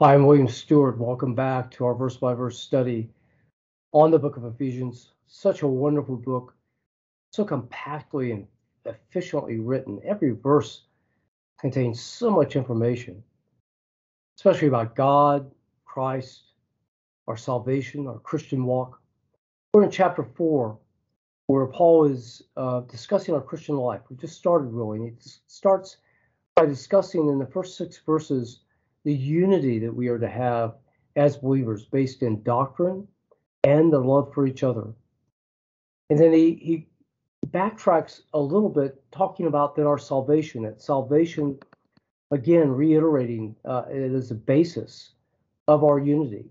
Hi, I'm William Stewart. Welcome back to our verse by verse study on the book of Ephesians. Such a wonderful book, so compactly and efficiently written. Every verse contains so much information, especially about God, Christ, our salvation, our Christian walk. We're in chapter four, where Paul is uh, discussing our Christian life. We just started really. It starts by discussing in the first six verses the unity that we are to have as believers based in doctrine and the love for each other. And then he, he backtracks a little bit, talking about that our salvation, that salvation, again, reiterating uh, it is a basis of our unity.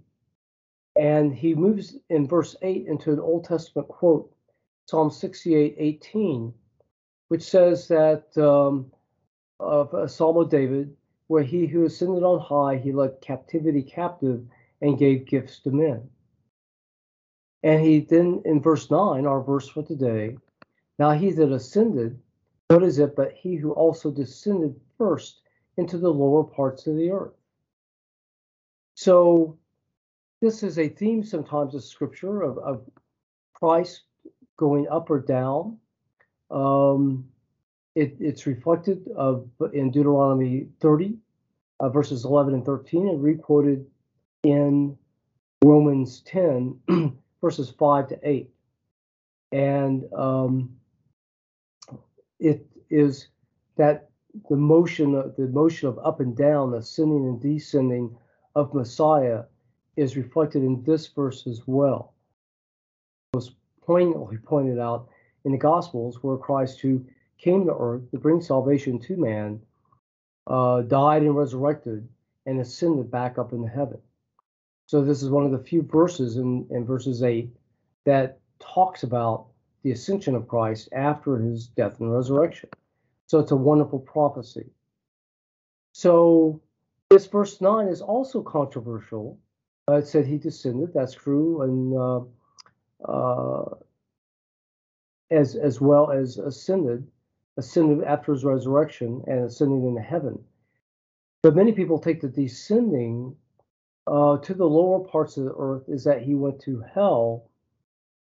And he moves in verse 8 into an Old Testament quote, Psalm 68 18, which says that um, of a Psalm of David, where he who ascended on high, he led captivity captive and gave gifts to men. And he then, in verse 9, our verse for today, now he that ascended, what is it but he who also descended first into the lower parts of the earth? So, this is a theme sometimes of scripture of, of Christ going up or down. Um, it, it's reflected of in Deuteronomy 30, uh, verses 11 and 13, and requoted in Romans 10, verses 5 to 8. And um, it is that the motion, the motion of up and down, ascending and descending of Messiah is reflected in this verse as well. Most poignantly pointed out in the Gospels, where Christ, who came to earth to bring salvation to man, uh, died and resurrected and ascended back up into heaven. So this is one of the few verses in, in verses 8 that talks about the ascension of Christ after his death and resurrection. So it's a wonderful prophecy. So this verse 9 is also controversial. Uh, it said he descended, that's true, and uh, uh, as as well as ascended ascended after his resurrection and ascending into heaven. But many people take the descending uh, to the lower parts of the earth is that he went to hell,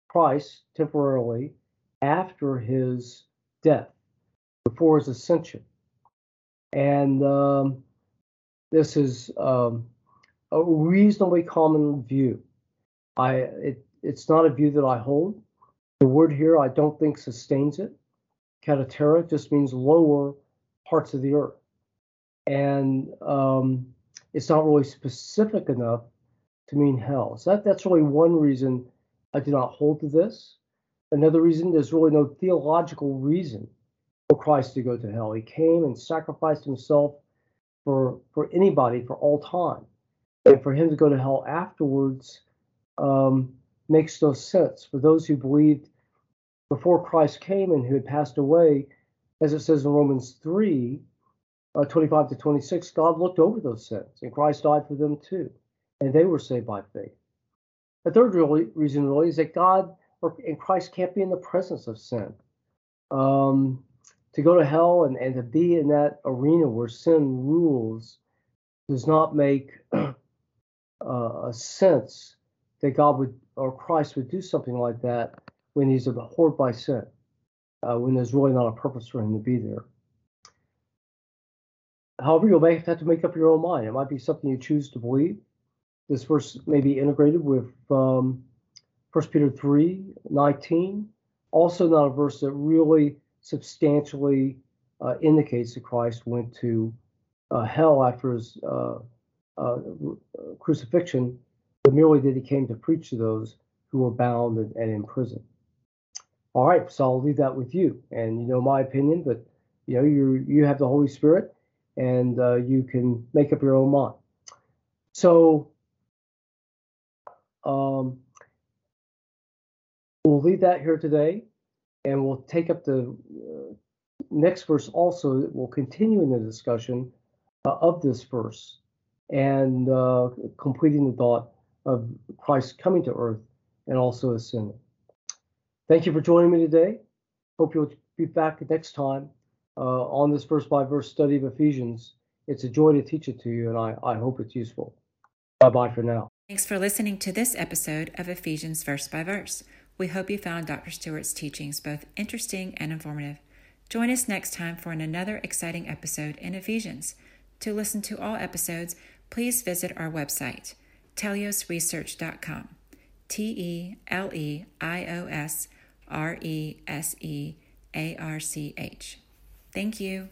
Christ, temporarily after his death, before his ascension. And um, this is um, a reasonably common view. I it, it's not a view that I hold. The word here I don't think sustains it. Kataterra just means lower parts of the earth. And um, it's not really specific enough to mean hell. So that, that's really one reason I do not hold to this. Another reason, there's really no theological reason for Christ to go to hell. He came and sacrificed himself for, for anybody for all time. And for him to go to hell afterwards um, makes no sense. For those who believed before Christ came and who had passed away, as it says in Romans 3 uh, 25 to 26, God looked over those sins and Christ died for them too. And they were saved by faith. The third really, reason really is that God or, and Christ can't be in the presence of sin. Um, to go to hell and, and to be in that arena where sin rules does not make uh, a sense that God would or Christ would do something like that when he's abhorred by sin, uh, when there's really not a purpose for him to be there. However, you'll have to make up your own mind. It might be something you choose to believe. This verse may be integrated with um, 1 Peter 3 19. Also, not a verse that really substantially uh, indicates that Christ went to uh, hell after his uh, uh crucifixion, but merely that he came to preach to those who were bound and, and in prison. All right, so I'll leave that with you. And you know my opinion, but you know you you have the Holy Spirit, and uh, you can make up your own mind. So um, we'll leave that here today, and we'll take up the uh, next verse also. We'll continue in the discussion uh, of this verse and uh, completing the thought of Christ coming to earth and also ascending. Thank you for joining me today. Hope you'll be back next time uh, on this verse by verse study of Ephesians. It's a joy to teach it to you, and I, I hope it's useful. Bye bye for now. Thanks for listening to this episode of Ephesians Verse by Verse. We hope you found Dr. Stewart's teachings both interesting and informative. Join us next time for another exciting episode in Ephesians. To listen to all episodes, please visit our website, teleiosresearch.com. T E L E I O S R E S E A R C H. Thank you.